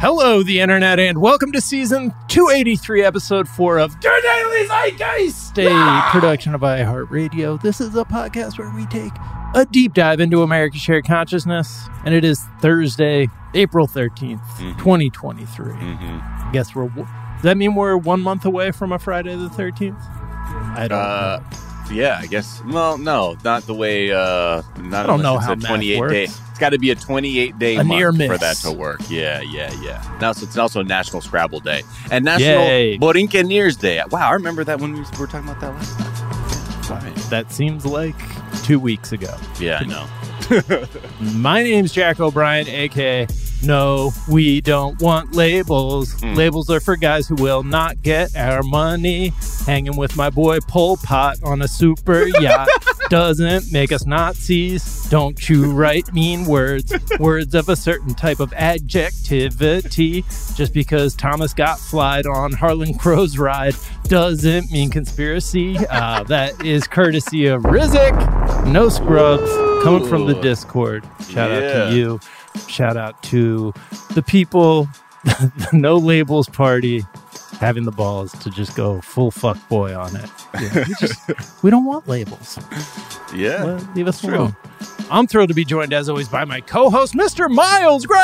Hello, the internet, and welcome to season 283, episode 4 of The Daily Zeitgeist, a production of iHeartRadio. This is a podcast where we take a deep dive into America's shared consciousness, and it is Thursday, April 13th, 2023. I guess we're. Does that mean we're one month away from a Friday the 13th? I don't Uh, know. Yeah, I guess. Well, no, not the way. Uh, not I don't know how a math 28 day. It's got to be a 28 day A month near for that to work. Yeah, yeah, yeah. Now so it's also National Scrabble Day and National Yay. Borinqueneers Day. Wow, I remember that when we were talking about that last time. Right. That seems like two weeks ago. Yeah, I know. My name's Jack O'Brien, aka No, we don't want labels. Hmm. Labels are for guys who will not get our money. Hanging with my boy Pol Pot on a super yacht doesn't make us Nazis. Don't you write mean words, words of a certain type of adjectivity. Just because Thomas got flied on Harlan Crow's ride doesn't mean conspiracy. Uh, that is courtesy of Rizik. No scrubs coming from the Discord. Shout out to you. Shout out to the people, the No Labels Party, having the balls to just go full fuck boy on it. Yeah, we, just, we don't want labels. Yeah. Well, leave us alone. I'm thrilled to be joined, as always, by my co-host, Mr. Miles Gray.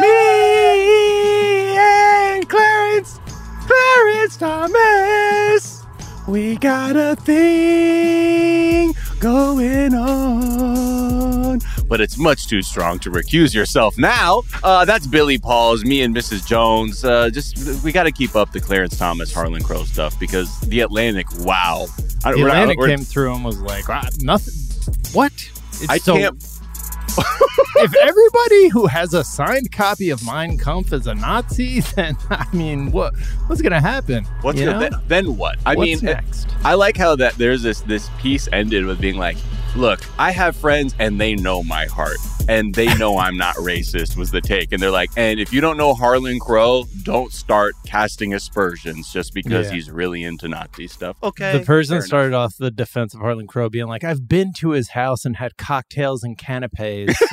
Me and Clarence, Clarence Thomas. We got a thing going on. but it's much too strong to recuse yourself now. Uh, that's Billy Paul's, me and Mrs. Jones. Uh, just we got to keep up the Clarence Thomas Harlan Crow stuff because the Atlantic, wow. I, The Atlantic we're- came through and was like, "Ah, nothing. What? It's I so- can't. if everybody who has a signed copy of Mein Kampf is a Nazi, then I mean, what what's gonna happen? What's gonna, then, then what? I What's mean, next? I like how that there's this this piece ended with being like, look, I have friends and they know my heart and they know I'm not racist was the take and they're like, and if you don't know Harlan Crow, don't start casting aspersions just because Yeah. he's really into Nazi stuff. Okay, the person fair enough. started off the defense of Harlan Crow being like, "I've been to his house and had cocktails and canapes."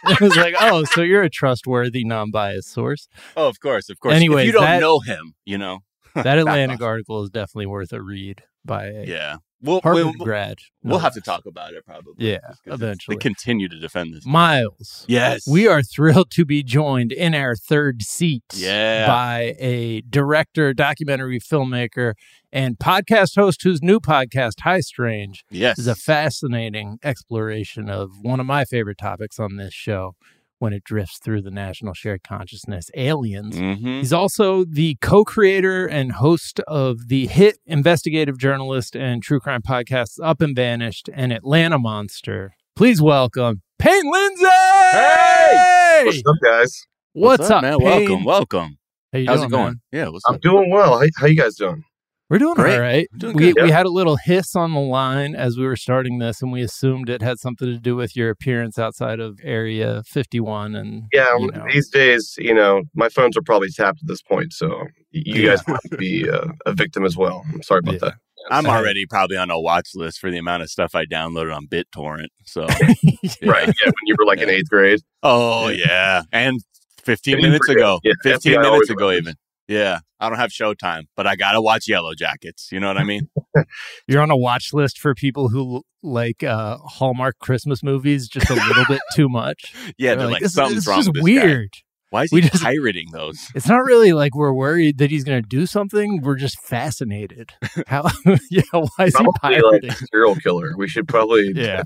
it was like, "Oh, so you're a trustworthy, non-biased source." Oh, of course, of course. Anyway, if you don't that- know him, you know. That Atlantic article is definitely worth a read by a Yeah, we'll Harvard we'll, grad. we'll no have to talk about it probably. Yeah, just 'cause it's- eventually. They continue to defend this. Miles. Yes, We are thrilled to be joined in our third seat Yeah. by a director, documentary filmmaker, and podcast host whose new podcast, High Strange, Yes, is a fascinating exploration of one of my favorite topics on this show when it drifts through the national shared consciousness aliens. Mhm. He's also the co creator and host of the hit investigative journalist and true crime podcasts Up and Vanished and Atlanta Monster. Please welcome Payne Lindsey. Hey! What's up, guys? What's, up, man? Payne? Welcome, welcome. How you How's doing, it going? man? Yeah, what's I'm up? doing well. How, how you guys doing? We're doing Great. all right. Doing we, good. we had a little hiss on the line as we were starting this, and we assumed it had something to do with your appearance outside of Area 51. And Yeah, you know. these days, you know, my phones are probably tapped at this point, so you Yeah. guys might be uh, a victim as well. I'm sorry about Yeah. that. I'm Sorry. already probably on a watch list for the amount of stuff I downloaded on BitTorrent. So, Right? Yeah, when you were like in eighth grade. oh yeah, and 15 minutes ago, Yeah, 15 FBI minutes ago, remembers. even. Yeah, I don't have Showtime, but I gotta watch Yellow Jackets. You know what I mean? You're on a watch list for people who like uh, Hallmark Christmas movies just a little bit too much. Yeah, They're they're like, this, something's this wrong just with this guy. weird. Why is We he just- pirating those? It's not really like we're worried that he's going to do something. We're just fascinated. How? yeah. Why is he pirating? like a serial killer. We should probably Yeah.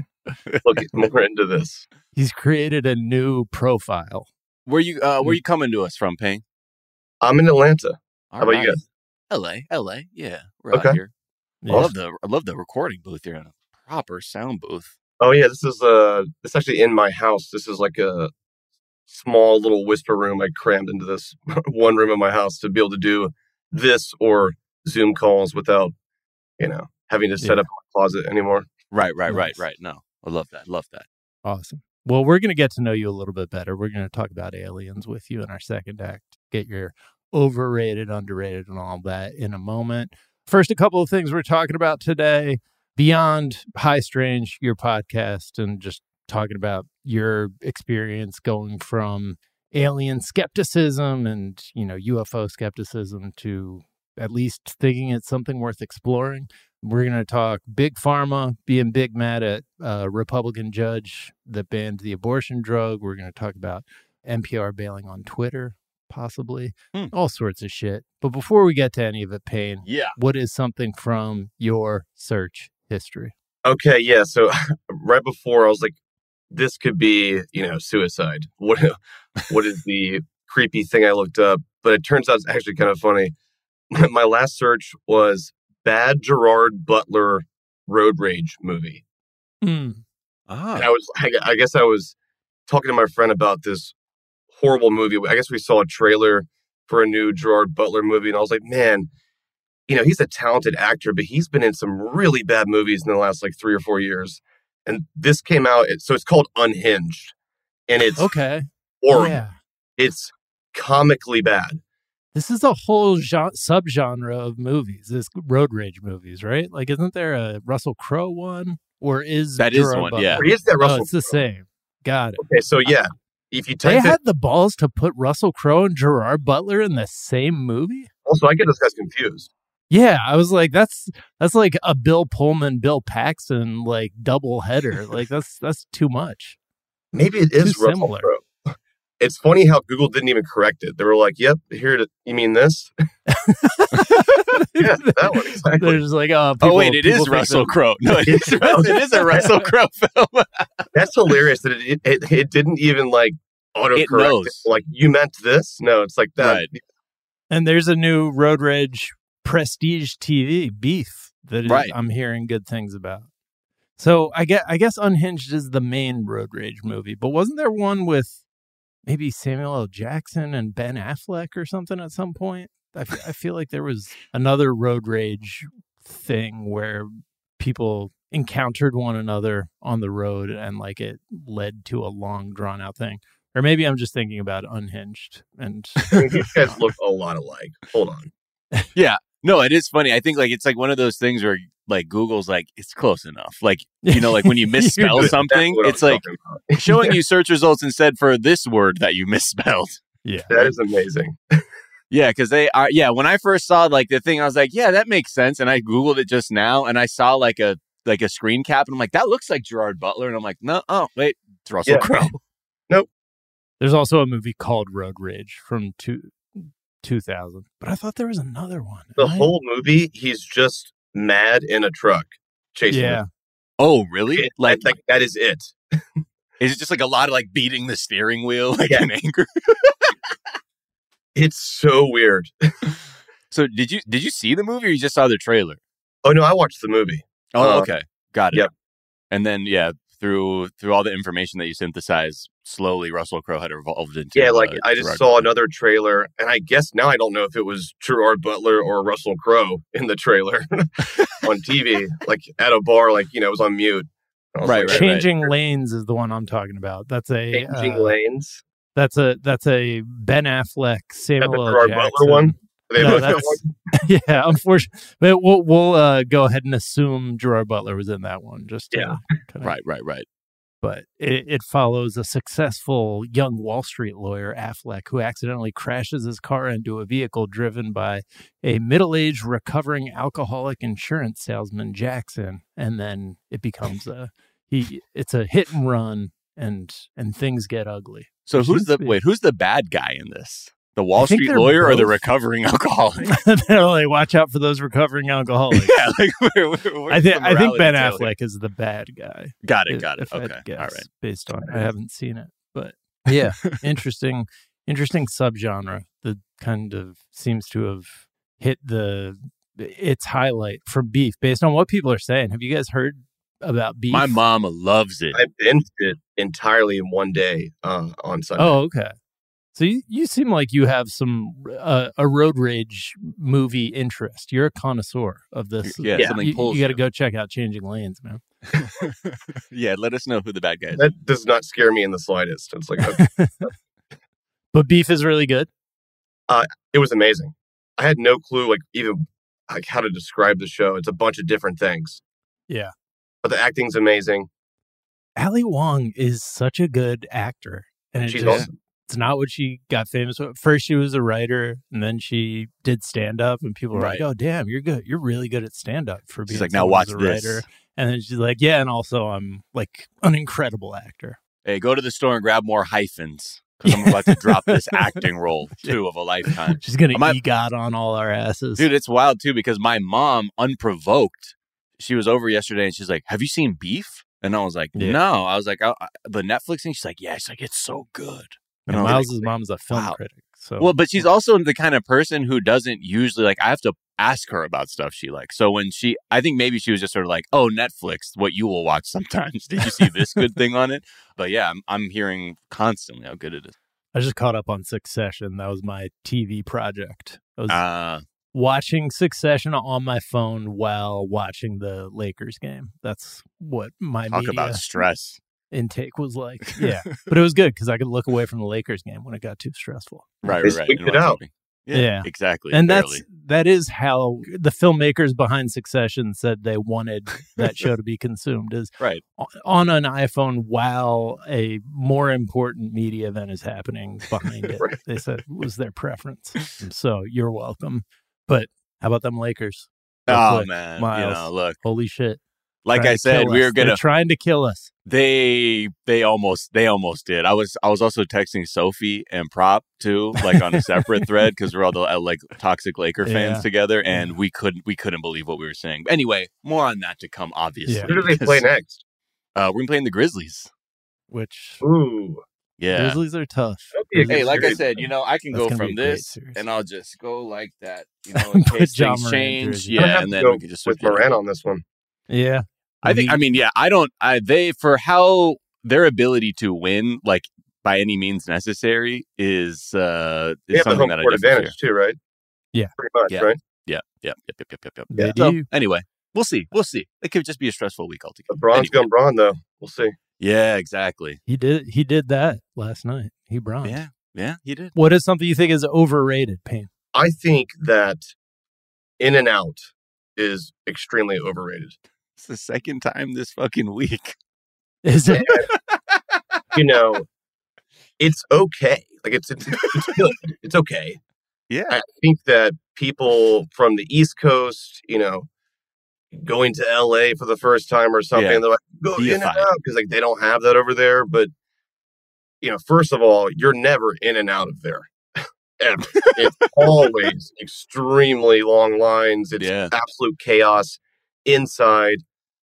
look more into this. He's created a new profile. Where you uh where you coming to us from, Payne? I'm in Atlanta. How about you guys? LA, LA, yeah, we're out Okay. here. I love the I love the recording booth here, and a proper sound booth. Oh yeah, this is uh this is actually in my house. This is like a small little whisper room I crammed into this one room of my house to be able to do this or Zoom calls without, you know, having to set Yeah. up a closet anymore. Right, right, right, right. No, I love that. Love that. Awesome. Well, we're going to get to know you a little bit better. We're going to talk about aliens with you in our second act. Get your overrated, underrated, and all that in a moment. First, a couple of things we're talking about today beyond High Strange, your podcast, and just talking about your experience going from alien skepticism and, you know, UFO skepticism to at least thinking it's something worth exploring. We're going to talk big pharma being big mad at a Republican judge that banned the abortion drug. We're going to talk about NPR bailing on Twitter, possibly, Hmm. all sorts of shit. But before we get to any of it, Payne, Yeah. what is something from your search history? Okay, yeah. So right before I was like, this could be, you know, suicide. What what is the creepy thing I looked up? But it turns out it's actually kind of funny. My last search was bad Gerard Butler road rage movie. And Ah, I was, I, I guess I was talking to my friend about this horrible movie. I guess we saw a trailer for a new Gerard Butler movie, and I was like, man, you know, he's a talented actor, but he's been in some really bad movies in the last like three or four years. And this came out, so it's called Unhinged, and it's Okay. horrible. Yeah. It's comically bad. This is a whole gen- subgenre of movies, this road rage movies, right? Like, isn't there a Russell Crowe one? Or is That is Gerard one, Butler? yeah. Or is that Oh, Russell? it's the same. Got it. Okay, so uh, yeah, if you They type it, had the balls to put Russell Crowe and Gerard Butler in the same movie. also I get those guys confused. Yeah, I was like, that's that's like a Bill Pullman, Bill Paxton like double header. like that's that's too much. Maybe it is Too Russell similar. Crowe. It's funny how Google didn't even correct it. They were like, "Yep, here. To, you mean this? yeah, that one exactly." They're just like, oh, oh wait, it is people is Russell Crowe. No, it is, it is a Russell Crowe film. That's hilarious that it, it it didn't even like autocorrect. It knows. Like you meant this? No, it's like that. Right. And there's a new road rage prestige TV beef that is- Right. I'm hearing good things about. So I get I guess Unhinged is the main road rage movie, but wasn't there one with maybe Samuel L. Jackson and Ben Affleck or something at some point? I, f- I feel like there was another road rage thing where people encountered one another on the road and like it led to a long drawn out thing. Or maybe I'm just thinking about Unhinged and these guys look a lot alike. Hold on. Yeah. No, it is funny. I think like it's like one of those things where like Google's like it's close enough. Like you know, like when you misspell something, it's like talking about. showing you search results instead for this word that you misspelled. yeah. that is amazing. Yeah, because they are. Yeah, when I first saw like the thing, I was like, yeah, that makes sense. And I googled it just now, and I saw like a like a screen cap, and I'm like, that looks like Gerard Butler, and I'm like, no, oh wait, it's Russell Yeah. Crowe. There's also a movie called Road Rage from two, 2000, but I thought there was another one. The I- whole movie, he's just mad in a truck chasing. yeah, them. Oh, really? It- Like, like that is it. is it just like a lot of like beating the steering wheel, like Yeah. in anger? It's so weird. So did you did you see the movie, or you just saw the trailer? Oh no, I watched the movie. Oh, Uh, okay, got it. yep. And then yeah, through through all the information that you synthesize, slowly Russell Crowe had evolved into. Yeah, like uh, I just Gerard saw Butler. another trailer, and I guess now I don't know if it was Gerard Butler or Russell Crowe in the trailer on TV, like at a bar, like you know, it was on mute. I was Right, like, right, Changing Lanes is the one I'm talking about. That's a Changing uh, lanes. that's a that's a Ben Affleck Is that the Samuel L. Gerard Jackson. Butler one? No, that's- yeah, unfortunately, but we'll we'll uh, go ahead and assume Gerard Butler was in that one. Just to Yeah. kinda- Right, right, right. But it, it follows a successful young Wall Street lawyer, Affleck, who accidentally crashes his car into a vehicle driven by a middle-aged recovering alcoholic insurance salesman, Jackson, and then it becomes a he. It's a hit and run, and and things get ugly. So who's the wait? Who's the bad guy in this? The Wall Street they're lawyer or the recovering alcoholic? They're like, watch out for those recovering alcoholics. yeah, like where, where, where's I think I think Ben tale Affleck is the bad guy. Got it, if- got it. if Okay, all guess, right. Based on I haven't seen it, but yeah, interesting, interesting subgenre that kind of seems to have hit the its highlight from Beef. Based on what people are saying, have you guys heard about Beef? My mom loves it. I binged it entirely in one day uh, on Sunday. Oh, okay. So you, you seem like you have some uh, a road rage movie interest. You're a connoisseur of this. Yeah, Yeah. something you, pulls you got to go check out Changing Lanes, man. yeah, let us know who the bad guy is. That does not scare me in the slightest. It's like okay. But Beef is really good. it was amazing. I had no clue, like even like how to describe the show. It's a bunch of different things. Yeah. but the acting's amazing. Ali Wong is such a good actor, and She's just- awesome. It's not what she got famous for. First, she was a writer, and then she did stand up, and people were like, "Oh, damn, you're good. You're really good at stand up for being." She's like, now watch a this. writer." And then she's like, "Yeah, and also I'm like an incredible actor." Hey, go to the store and grab more hyphens because I'm about to drop this acting role too of a lifetime. She's gonna might- egot on all our asses, Dude, it's wild too because my mom, unprovoked, she was over yesterday and she's like, "Have you seen Beef?" And I was like, Yeah. "No." I was like, I, I- "The Netflix thing." She's like, "Yeah." She's like, "It's so good." And And Miles's mom's a film wow. critic, so Well, but she's also the kind of person who doesn't usually like. I have to ask her about stuff she likes. So when she, I think maybe she was just sort of like, "Oh, Netflix, what you will watch sometimes." Did you see this good thing on it? But yeah, I'm, I'm hearing constantly how good it is. I just caught up on Succession. That was my TV project. I was Uh, watching Succession on my phone while watching the Lakers game. That's what my talk media about stress. Intake was like. Yeah, but it was good because I could look away from the Lakers game when it got too stressful. Right, right, right. it out. Yeah, Yeah. exactly. and barely. that's that is how the filmmakers behind Succession said they wanted that show to be consumed is right. on an iPhone while a more important media event is happening behind it. Right. They said was their preference. So you're welcome. But how about them Lakers? Real Oh quick, man, you know, look, Holy shit! Like I said, we us. were gonna. They're trying to kill us. they they almost they almost did. I was I was also texting Sophie and Prop too, like on a separate thread because we're all the uh, like toxic Laker fans Yeah. together, and we couldn't we couldn't believe what we were saying. Anyway, more on that to come. Obviously, Yeah. Who do they play next? Uh, we're gonna be playing the Grizzlies. Which Ooh, Yeah. Grizzlies are tough. That'd be a good Hey, like I said, you know, I can That's go from this, and I'll just go like that, you know, in case Ja things change. jersey. I'm gonna Yeah, and then we can just with switch Morant on this one. Yeah, I think. I mean, yeah. I don't. I they for how their ability to win, like by any means necessary, is uh They is have the something home that court definitely advantage too, right? Yeah. pretty much, Yeah. right? Yeah, yeah, yep, yep, yep, yep, yep. they So anyway, we'll see. We'll see. It could just be a stressful week altogether. LeBron's Anyway. going Braun though. We'll see. Yeah, exactly. He did. He did that last night. He bronzed. Yeah, yeah, he did. What is something you think is overrated, Payne? I think that In and Out is extremely overrated. It's the second time this fucking week. Is it? You know, it's okay. Like it's it's, it's good. It's okay. Yeah, I think that people from the East Coast, you know, going to LA for the first time or something, Yeah. they're like, go in and out because like they don't have that over there. But you know, first of all, you're never in and out of there. Ever. it's always extremely long lines. It's Yeah. absolute chaos inside.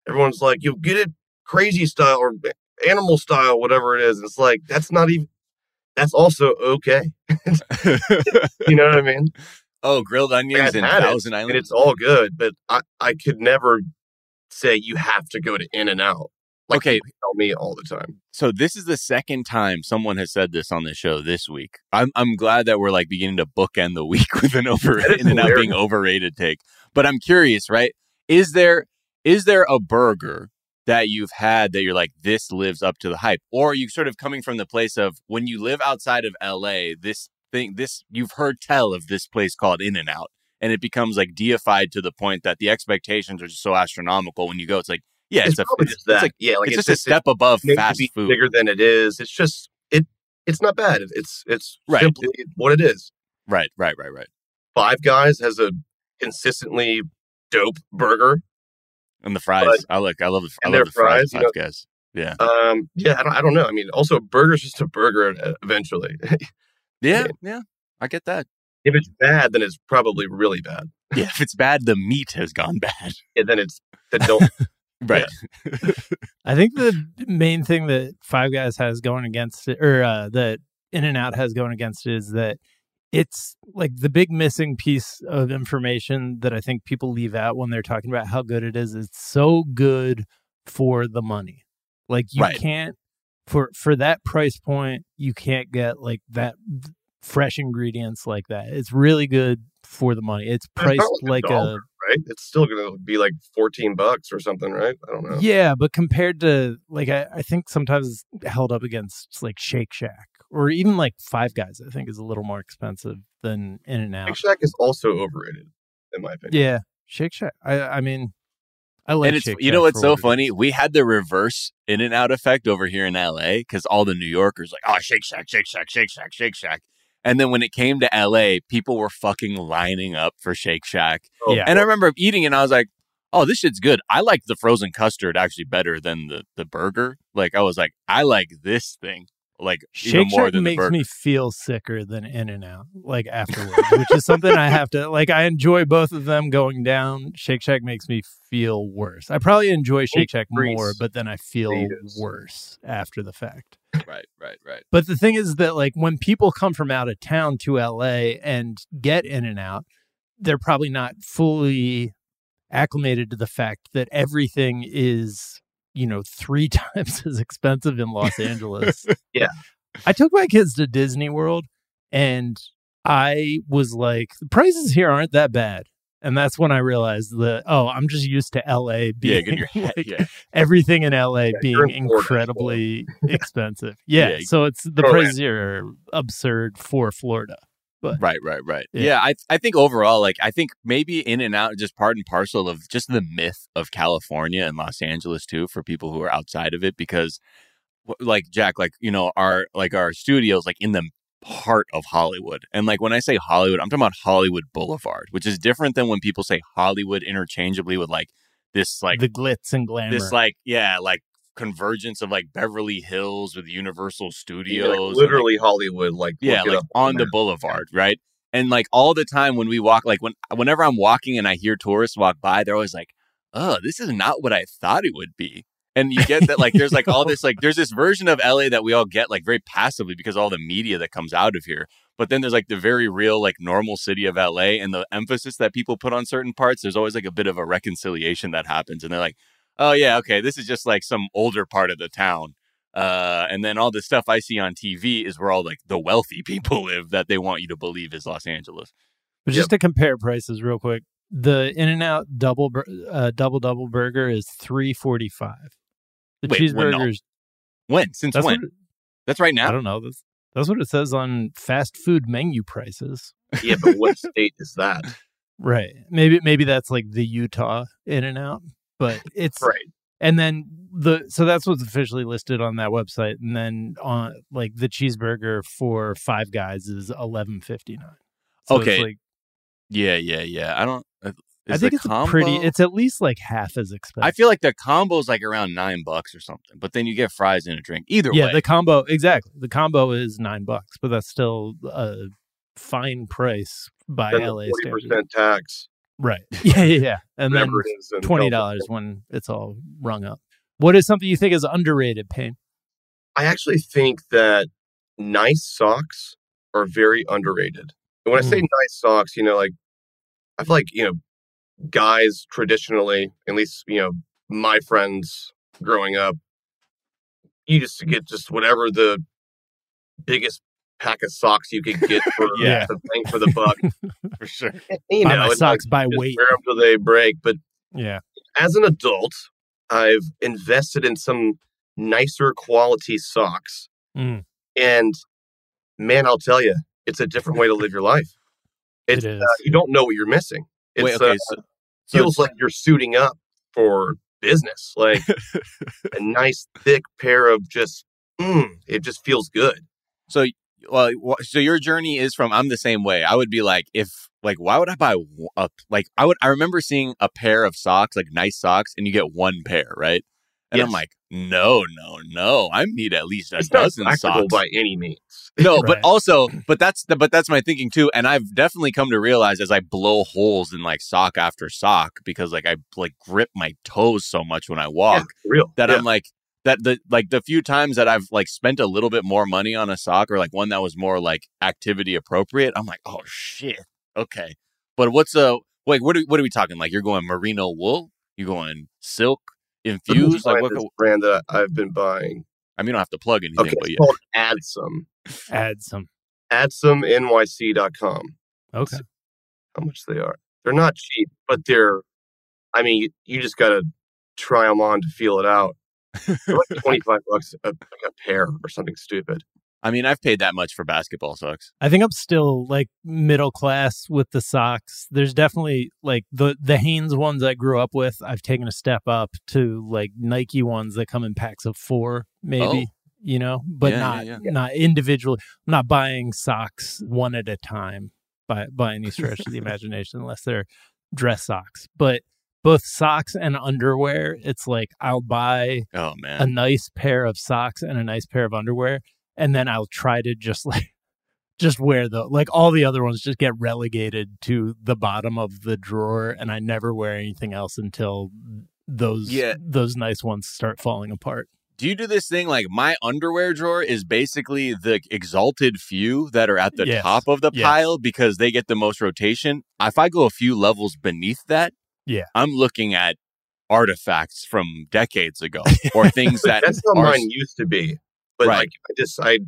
Everyone's like, you get it crazy style or animal style, whatever it is. It's like that's not even that's also okay. You know what I mean? oh, grilled onions and it, Thousand and it's all good, but I, I could never say you have to go to In and Out. Like Okay. tell me all the time. So this is the second time someone has said this on the show this week. I'm I'm glad that we're like beginning to bookend the week with an over in and out being overrated take. But I'm curious, right? Is there is there a burger that you've had that you're like this lives up to the hype, or are you sort of coming from the place of when you live outside of L.A. This thing, this you've heard tell of this place called In and Out, and it becomes like deified to the point that the expectations are just so astronomical. When you go, it's like yeah, it's, a it's, just that. it's like yeah, like it's, it's, just a step above fast food. bigger than it is. It's just it. It's not bad. It's it's Right. simply what it is. Right, right, right, right. Five Guys has a consistently dope burger. And the fries, But- I like. I love. I and love their the fries. fries, you Five guys. Yeah, Um, yeah, I don't, I don't know. I mean, also a burger's just a burger uh, eventually. yeah, yeah. I get that. if it's bad, then it's probably really bad. Yeah, if it's bad, the meat has gone bad. And then it's then don't. Right. I think the main thing that Five Guys has going against it, or uh, that In and Out has going against it, is that it's like the big missing piece of information that I think people leave out when they're talking about how good it is. It's so good for the money. Like you Right. can't for for that price point, you can't get like that fresh ingredients like that. It's really good for the money. It's It's priced like like a a right? It's still going to be like 14 bucks or something, right? I don't know. Yeah, but compared to like I, I think sometimes it's held up against like Shake Shack or even like Five Guys, I think is a little more expensive than In and Out. Shake Shack is also overrated, in my opinion. Yeah, Shake Shack. I I mean, I like. and it's Shake you know what's so what funny? We had the reverse in and out effect over here in LA because all the New Yorkers like, oh, Shake Shack, Shake Shack, Shake Shack, Shake Shack. And then when it came to LA, people were fucking lining up for Shake Shack. Oh, Yeah. And I remember eating it and I was like, oh, this shit's good. I like the frozen custard actually better than the, the burger. Like, I was like, I like this thing like Shake Shack makes me feel sicker than In and Out, like afterwards, which is something I have to like. I enjoy both of them going down. Shake Shack makes me feel worse. I probably enjoy Shake Shack more, but then I feel worse after the fact. right, right, right. But the thing is that like when people come from out of town to LA and get in and out, they're probably not fully acclimated to the fact that everything is, you know, three times as expensive in Los Angeles. Yeah. I took my kids to Disney World and I was like, the prices here aren't that bad. And that's when I realized that, oh, I'm just used to LA being. Your head, like, yeah. everything in LA you're being incredibly expensive. Yeah, Yeah. so it's the prices here are absurd for Florida. Right, right, right. Yeah. Yeah. I I think overall, like I think maybe in and out just part and parcel of just the myth of California and Los Angeles too for people who are outside of it because like Jack, like you know, our like our studios like in the heart of Hollywood. And like when I say Hollywood, I'm talking about Hollywood Boulevard, which is different than when people say Hollywood interchangeably with like this like the glitz and glamour. this like yeah, like convergence of like Beverly Hills with Universal Studios. Like, and, like, literally Hollywood, like yeah, like on the boulevard, right? And like all the time when we walk, like when whenever I'm walking and I hear tourists walk by, they're always like, "Oh, this is not what I thought it would be." And you get that like there's like all this like there's this version of LA that we all get like very passively because all the media that comes out of here. But then there's like the very real like normal city of LA and the emphasis that people put on certain parts. There's always like a bit of a reconciliation that happens, and they're like, "Oh yeah, okay, this is just like some older part of the town." Uh, and then all the stuff I see on TV is where all like the wealthy people live that they want you to believe is Los Angeles. but just to compare prices real quick, the In and Out double uh, double double burger is three forty five. The Wait, when no- cheeseburgers. When? Since That's when? what, That's right now. I don't know. That's that's what it says on fast food menu prices. yeah, but what state is that? Right. Maybe maybe that's like the Utah In and Out, but it's Right. and then the so that's what's officially listed on that website and then on like the cheeseburger for five guys is 11.59 so Okay. like Yeah, yeah, yeah. I don't. uh, i think it's combo- pretty it's at least like half as expensive I feel like the combo's like around nine bucks or something, but then you get fries and a drink. Either yeah way, the combo exactly the combo is nine bucks but that's still a fine price by Then la the forty standards percent tax. Right. Yeah yeah yeah. And then whatever it is in $20 when it's all rung up. What is something you think is underrated Payne I actually think that nice socks are very underrated. And when I Hmm. say nice socks, you know, like I feel like, you know, guys traditionally, at least, you know, my friends growing up, you just get just whatever the biggest pack of socks you could get for Yeah. the bang for the buck. for sure. you Buy know, my socks like, by weight. wear them till they break. But Yeah. as an adult, I've invested in some nicer quality socks. Mm. And man, I'll tell you, it's a different way to live your life. It's, It is. Uh, you don't know what you're missing. It's, Wait, okay. uh, so, so feels like you're suiting up for business. Like a nice thick pair of just, mm, it just feels good. So, well, so your journey is from. I'm the same way. I would be like, if like, why would I buy a like? I would. I remember seeing a pair of socks, like nice socks, and you get one pair, right? And I'm like, no, no, no. I need at least a It's dozen socks. by any means. No, but also, but that's the, but that's my thinking too. And I've definitely come to realize as I blow holes in like sock after sock because like I like grip my toes so much when I walk Yeah, real. that Yeah. I'm like that the like the few times that I've like spent a little bit more money on a sock or like one that was more like activity appropriate, I'm like, oh shit, okay. But what's a like what are what are we talking? Like you're going merino wool? you're going silk infused? Like what? this brand that I- I've been buying. I mean, you don't have to plug anything, Okay, but it's yeah. called Adsum. Add some. AdsumNYC.com. Okay. How much they are? They're not cheap, but they're. I mean, you, you just gotta try them on to feel it out. They're like twenty five bucks a, like a pair or something stupid. I mean, I've paid that much for basketball socks. I think I'm still like middle class with the socks. There's definitely like the the Hanes ones I grew up with. I've taken a step up to like Nike ones that come in packs of four, oh. maybe. You know, but Yeah, yeah, not yeah. not individually. I'm not buying socks one at a time by by any stretch of the imagination, unless they're dress socks. But both socks and underwear, it's like I'll buy Oh man a nice pair of socks and a nice pair of underwear and then I'll try to just like just wear the like all the other ones just get relegated to the bottom of the drawer and I never wear anything else until those Yeah. those nice ones start falling apart. Do you do this thing like my underwear drawer is basically the exalted few that are at the Yes. top of the Yes. pile because they get the most rotation? If I go a few levels beneath that, Yeah. I'm looking at artifacts from decades ago or things that That's how are mine used to be. But Right. like I just I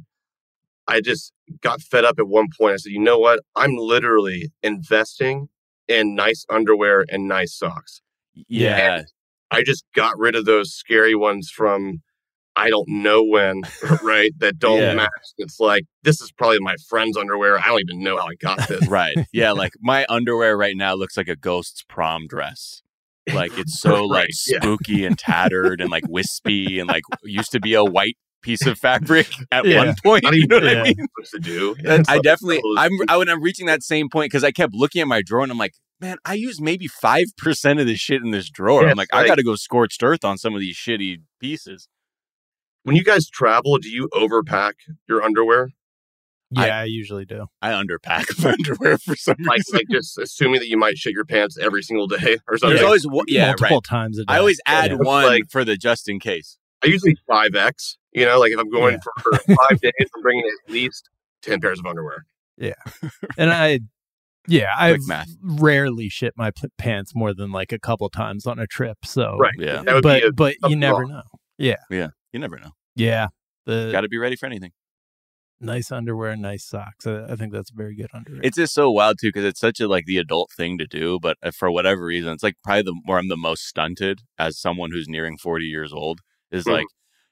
I just got fed up at one point. I said, you know what? I'm literally investing in nice underwear and nice socks. yeah. I just got rid of those scary ones from I don't know when, right? That don't Yeah. match. It's like this is probably my friend's underwear. I don't even know how I got this. Right. Yeah. Like my underwear right now looks like a ghost's prom dress. Like it's so like Right, yeah. spooky and tattered and like wispy and like used to be a white piece of fabric at Yeah. one point. Not You know what Yeah. I mean? supposed to do. I definitely, I'm, I would, I'm reaching that same point because I kept looking at my drawer and I'm like, man, I use maybe 5% of this shit in this drawer. Yeah, I'm like, it's I got to go scorched earth on some of these shitty pieces. When you guys travel, do you overpack your underwear? Yeah, I, usually do. I underpack my underwear for some Like, reason. like just assuming that you might shit your pants every single day or something. There's always, one- yeah, Multiple right. times a day. I always add Yeah. one Like- for the just in case. I usually five X. You know, like if I'm going Yeah. for, for five days, I'm bringing at least ten pairs of underwear. Yeah, and I yeah, I've rarely shit my p- pants more than like a couple times on a trip. So Right. Yeah. That but but you never wrong. know. Yeah, yeah. You never know. Yeah. The Got to be ready for anything. nice underwear, nice socks. I, I think that's very good underwear. It's just so wild too because it's such a like the adult thing to do, but uh, for whatever reason, it's like probably the where I'm the most stunted as someone who's nearing 40 years old is Mhm. like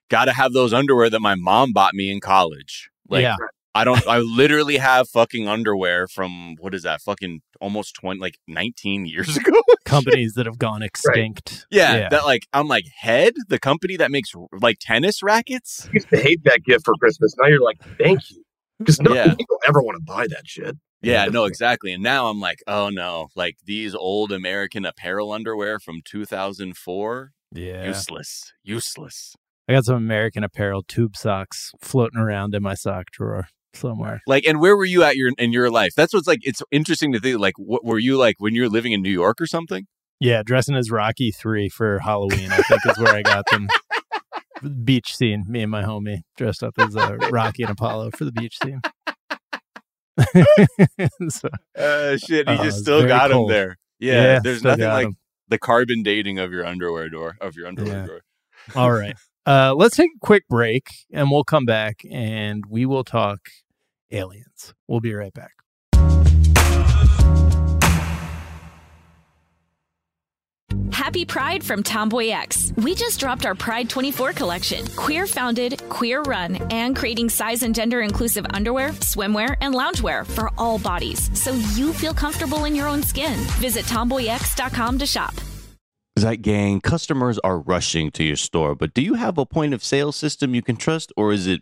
got to have those underwear that my mom bought me in college. Like yeah. I don't I literally have fucking underwear from what is that fucking almost 20 like 19 years ago. companies that have gone extinct. yeah, that like I'm like head, the company that makes like tennis rackets. I used to hate that gift for Christmas. Now you're like, thank you, because no Yeah. people ever want to buy that shit. Yeah, no, exactly. And now I'm like, oh no, like these old American apparel underwear from 2004, yeah. useless, useless. I got some American Apparel tube socks floating around in my sock drawer somewhere. Like, and where were you at your in your life? That's what's like. It's interesting to think. Like, what were you like when you were living in New York or something? Yeah, dressing as Rocky three for Halloween. I think is where I got them. beach scene. Me and my homie dressed up as uh, Rocky and Apollo for the beach scene. so, Uh, shit, he Oh, just still got him there. Yeah, there's nothing like 'em. the carbon dating of your underwear door of your underwear Yeah. drawer. All right. Uh, let's take a quick break and we'll come back and we will talk aliens. We'll be right back. Happy Pride from Tomboy X. We just dropped our Pride 24 collection. Queer founded, queer run, and creating size and gender inclusive underwear, swimwear, and loungewear for all bodies so you feel comfortable in your own skin. Visit tomboyx.com to shop. That gang, customers are rushing to your store, but do you have a point of sale system you can trust, or is it,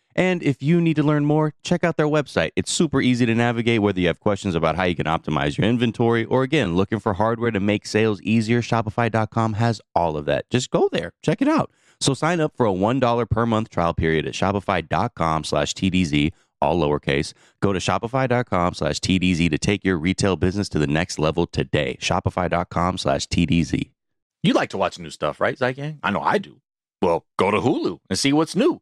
And if you need to learn more, check out their website. It's super easy to navigate whether you have questions about how you can optimize your inventory or again, looking for hardware to make sales easier. Shopify.com has all of that. Just go there, check it out. So sign up for a $1 per month trial period at shopify.com slash TDZ, all lowercase. Go to shopify.com slash TDZ to take your retail business to the next level today. Shopify.com slash TDZ. You like to watch new stuff, right, Zygang? I know I do. Well, go to Hulu and see what's new.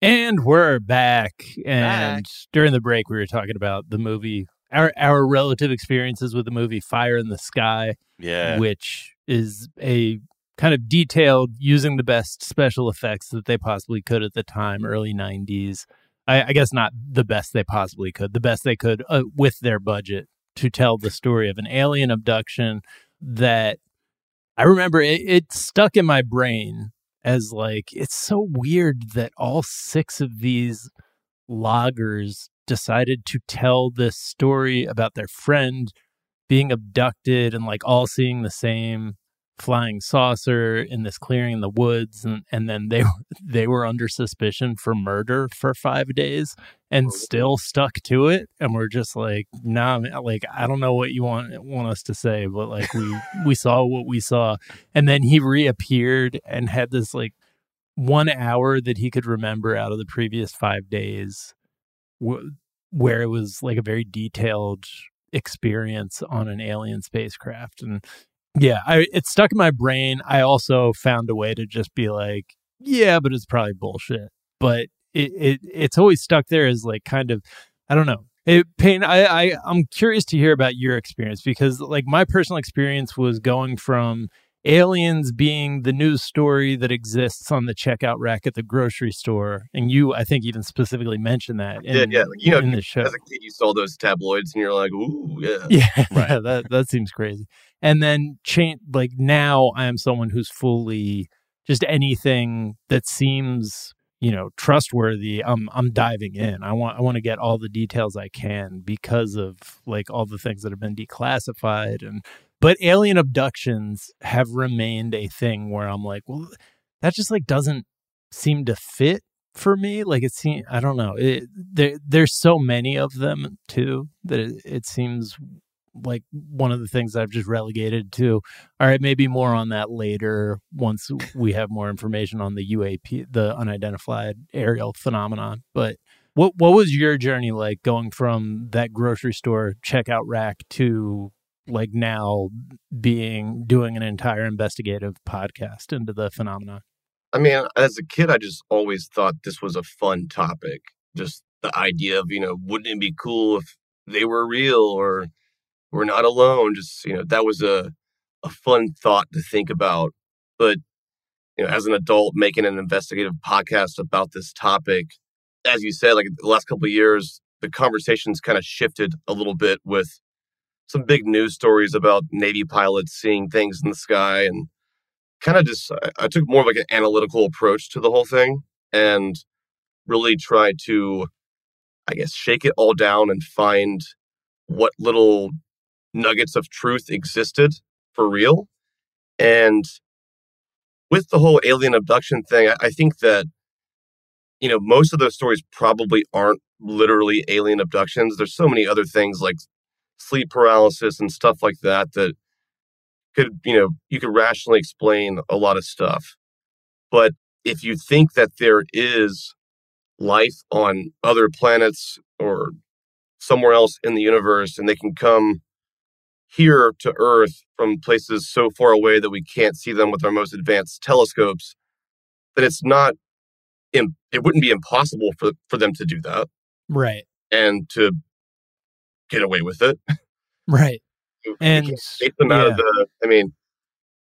And we're back. And Back. during the break, we were talking about the movie, our our relative experiences with the movie Fire in the Sky, Yeah. which is a kind of detailed using the best special effects that they possibly could at the time, early '90s. I, I guess not the best they possibly could, the best they could uh, with their budget to tell the story of an alien abduction that I remember it, it stuck in my brain as like it's so weird that all six of these loggers decided to tell this story about their friend being abducted and like all seeing the same flying saucer in this clearing in the woods and, and then they were they were under suspicion for murder for five days and oh, still stuck to it and we're just like nah man, like i don't know what you want want us to say but like we we saw what we saw. And then he reappeared and had this like one hour that he could remember out of the previous five days wh- where it was like a very detailed experience on an alien spacecraft. And yeah I, it stuck in my brain. I also found a way to just be like yeah but it's probably bullshit. But it, it it's always stuck there as like kind of i don't know. It, Payne, I, I I'm curious to hear about your experience because like my personal experience was going from aliens being the news story that exists on the checkout rack at the grocery store, and you I think even specifically mentioned that in, yeah, yeah. Like, you know, in the show. as a kid, you saw those tabloids, and you're like, "Ooh, yeah." Yeah, yeah, that that seems crazy. And then change like now I am someone who's fully just anything that seems you know trustworthy i'm i'm diving in i want i want to get all the details i can because of like all the things that have been declassified and but alien abductions have remained a thing where i'm like well that just like doesn't seem to fit for me. Like it seems, I don't know. It, there, there's so many of them too that it, it seems like one of the things I've just relegated to. All right, maybe more on that later once we have more information on the UAP, the unidentified aerial phenomenon. But what what was your journey like going from that grocery store checkout rack to like now being doing an entire investigative podcast into the phenomena? I mean, as a kid, I just always thought this was a fun topic. Just the idea of, you know, wouldn't it be cool if they were real or we're not alone? Just, you know, that was a, a fun thought to think about. But, you know, as an adult making an investigative podcast about this topic, as you said, like the last couple of years, the conversations kind of shifted a little bit with some big news stories about Navy pilots seeing things in the sky and kind of just I took more of like an analytical approach to the whole thing and really tried to I guess shake it all down and find what little nuggets of truth existed for real. And with the whole alien abduction thing, I think that you know most of those stories probably aren't literally alien abductions. There's so many other things like sleep paralysis and stuff like that that could you know you could rationally explain a lot of stuff. But if you think that there is life on other planets or somewhere else in the universe and they can come here to earth from places so far away that we can't see them with our most advanced telescopes then it's not it wouldn't be impossible for for them to do that. Right. And to get away with it right and take them out yeah. of the. I mean,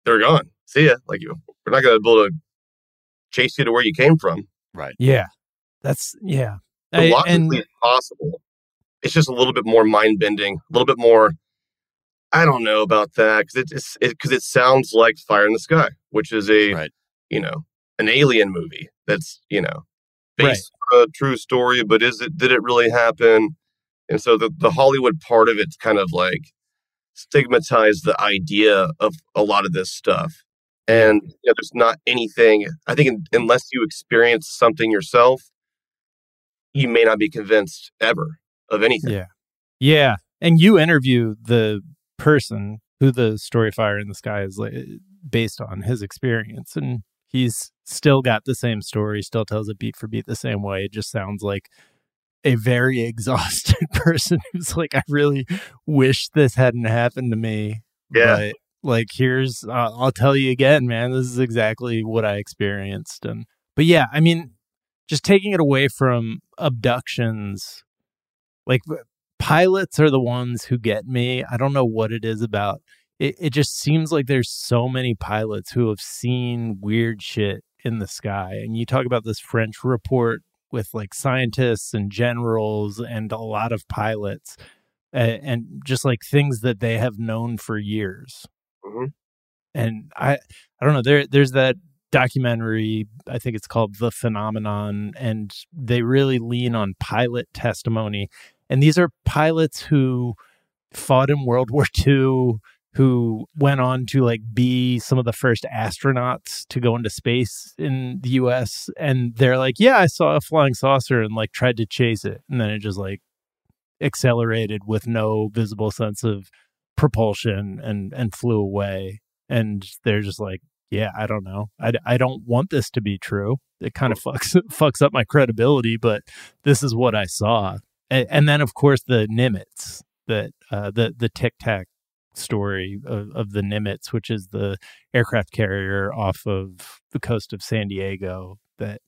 they're gone. See ya. Like you, we're not going to be able to chase you to where you came from. Right. Yeah. That's yeah. I, logically and, possible. It's just a little bit more mind bending, a little bit more. I don't know about that because it's because it, it, sounds like Fire in the Sky, which is a right. you know an alien movie that's you know based right. on a true story, but is it did it really happen? And so the the Hollywood part of it's kind of like stigmatized the idea of a lot of this stuff. And you know, there's not anything, I think, in, unless you experience something yourself, you may not be convinced ever of anything. Yeah. Yeah. And you interview the person who the story Fire in the Sky is like, based on his experience. And he's still got the same story, still tells it beat for beat the same way. It just sounds like a very exhausted person who's like, I really wish this hadn't happened to me. Yeah. But like, here's, uh, I'll tell you again, man, this is exactly what I experienced. And, but yeah, I mean, just taking it away from abductions, like pilots are the ones who get me. I don't know what it is about. It, it just seems like there's so many pilots who have seen weird shit in the sky. And you talk about this French report with like scientists and generals and a lot of pilots and, and just like things that they have known for years. Mm-hmm. And I, I don't know. There, there's that documentary. I think it's called The Phenomenon, and they really lean on pilot testimony. And these are pilots who fought in World War II who went on to like be some of the first astronauts to go into space in the US and they're like, "Yeah, I saw a flying saucer and like tried to chase it." And then it just like accelerated with no visible sense of propulsion and and flew away. And they're just like, "Yeah, I don't know. I I don't want this to be true. It kind of fucks fucks up my credibility, but this is what I saw." And, and then of course the Nimitz that uh, the the Tic Tac story of, of the Nimitz, which is the aircraft carrier off of the coast of San Diego that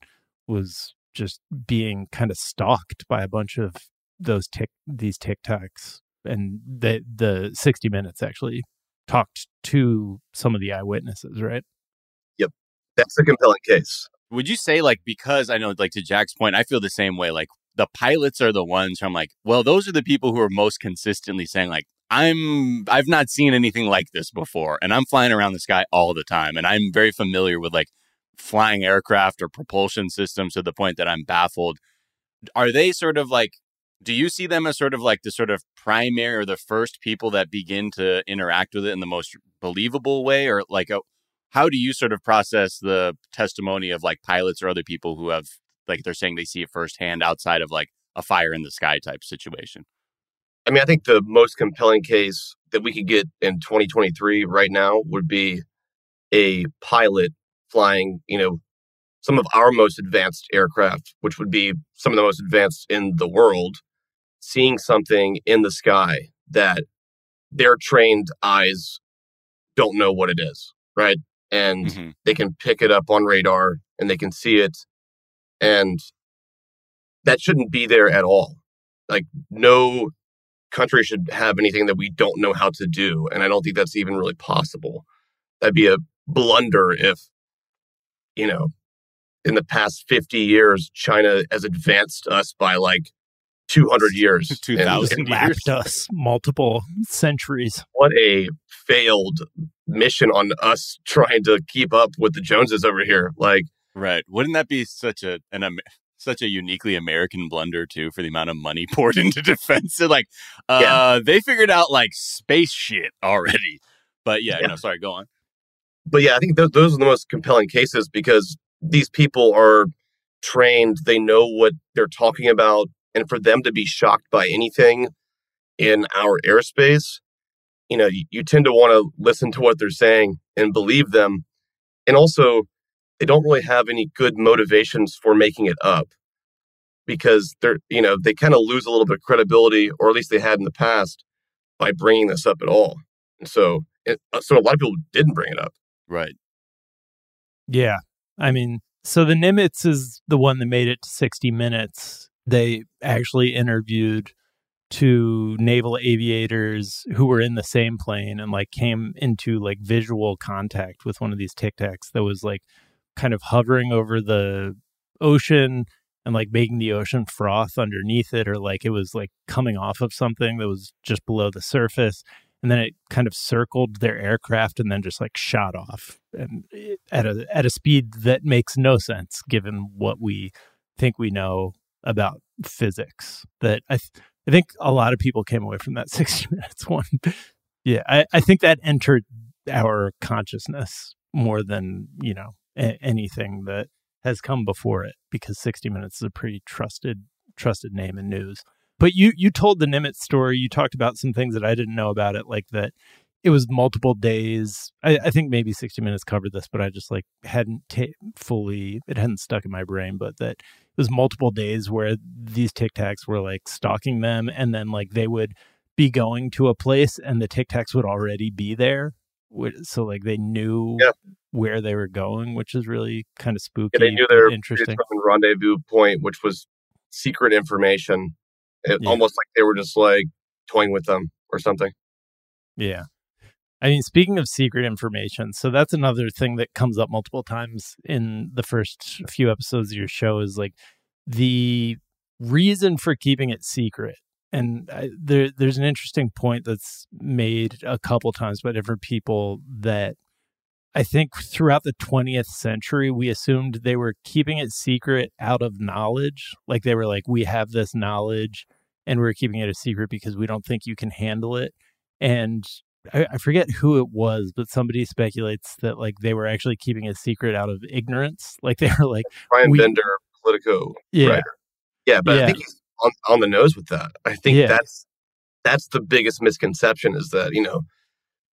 was just being kind of stalked by a bunch of those tick these Tic Tacs, and the the 60 Minutes actually talked to some of the eyewitnesses, right? Yep, that's a compelling case. Would you say like because I know like to Jack's point, I feel the same way. Like the pilots are the ones who I'm like, well, those are the people who are most consistently saying like, I'm I've not seen anything like this before and I'm flying around the sky all the time and I'm very familiar with like flying aircraft or propulsion systems to the point that I'm baffled. Are they sort of like do you see them as sort of like the sort of primary or the first people that begin to interact with it in the most believable way or like a, how do you sort of process the testimony of like pilots or other people who have like they're saying they see it firsthand outside of like a fire in the sky type situation. I mean, I think the most compelling case that we could get in 2023 right now would be a pilot flying, you know, some of our most advanced aircraft, which would be some of the most advanced in the world, seeing something in the sky that their trained eyes don't know what it is, right? And Mm-hmm. they can pick it up on radar and they can see it. And that shouldn't be there at all. Like, no country should have anything that we don't know how to do. And I don't think that's even really possible. That'd be a blunder if, you know, in the past 50 years, China has advanced us by like 200 years. 2,000 and years. Lapped us multiple centuries. What a failed mission on us trying to keep up with the Joneses over here. Like, Right. Wouldn't that be such a an Am- such a uniquely American blunder too for the amount of money poured into defense? So, like, uh, Yeah. they figured out like space shit already. But yeah, Yeah. no, sorry, go on. but yeah, I think th- those are the most compelling cases because these people are trained, they know what they're talking about, and for them to be shocked by anything in our airspace, you know, you, you tend to want to listen to what they're saying and believe them. And also, they don't really have any good motivations for making it up because they're, you know, they kind of lose a little bit of credibility, or at least they had in the past, by bringing this up at all. And so, it, uh, so a lot of people didn't bring it up. Right. Yeah. I mean, so the Nimitz is the one that made it to 60 minutes. They actually interviewed two naval aviators who were in the same plane and like came into like visual contact with one of these tic tacs that was like kind of hovering over the ocean and like making the ocean froth underneath it or like it was like coming off of something that was just below the surface. And then it kind of circled their aircraft and then just like shot off and eh, at a at a speed that makes no sense given what we think we know about physics. That i th- i think a lot of people came away from that 60 minutes one. Yeah i i think that entered our consciousness more than you know a- anything that has come before it because 60 minutes is a pretty trusted trusted name in news but you you told the Nimitz story. You talked about some things that I didn't know about it, like that it was multiple days. I, I think maybe 60 Minutes covered this, but I just like hadn't ta fully, it hadn't stuck in my brain. But that it was multiple days where these Tic Tacs were like stalking them, and then like they would be going to a place, and the Tic Tacs would already be there. So like they knew. Where they were going, which is really kind of spooky. Yeah, they knew their interesting. rendezvous point, which was secret information. It, Yeah. Almost like they were just like toying with them or something. Yeah. I mean, speaking of secret information, so that's another thing that comes up multiple times in the first few episodes of your show is like the reason for keeping it secret. And I, there, there's an interesting point that's made a couple times by different people that I think throughout the 20th century, we assumed they were keeping it secret out of knowledge. Like they were like, we have this knowledge and we're keeping it a secret because we don't think you can handle it. And I, I forget who it was, but somebody speculates that like they were actually keeping it secret out of ignorance. Like they were like, Bryan We- Bender, Politico yeah, writer. Yeah, but Yeah. I think he's on, on the nose with that. I think Yeah. that's that's the biggest misconception is that, you know,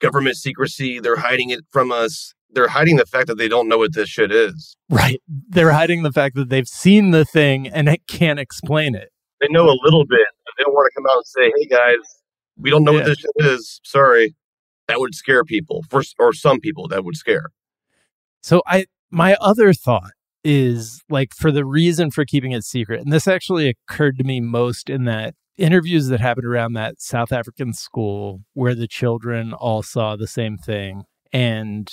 government secrecy, they're hiding it from us. They're hiding the fact that they don't know what this shit is. right. They're hiding the fact that they've seen the thing and it can't explain it. They know a little bit, but they don't want to come out and say, "Hey guys, we don't know Yeah. what this shit is." Sorry. That would scare people. For or some people that would scare. So I my other thought is like for the reason for keeping it secret, and this actually occurred to me most in that interviews that happened around that South African school where the children all saw the same thing, and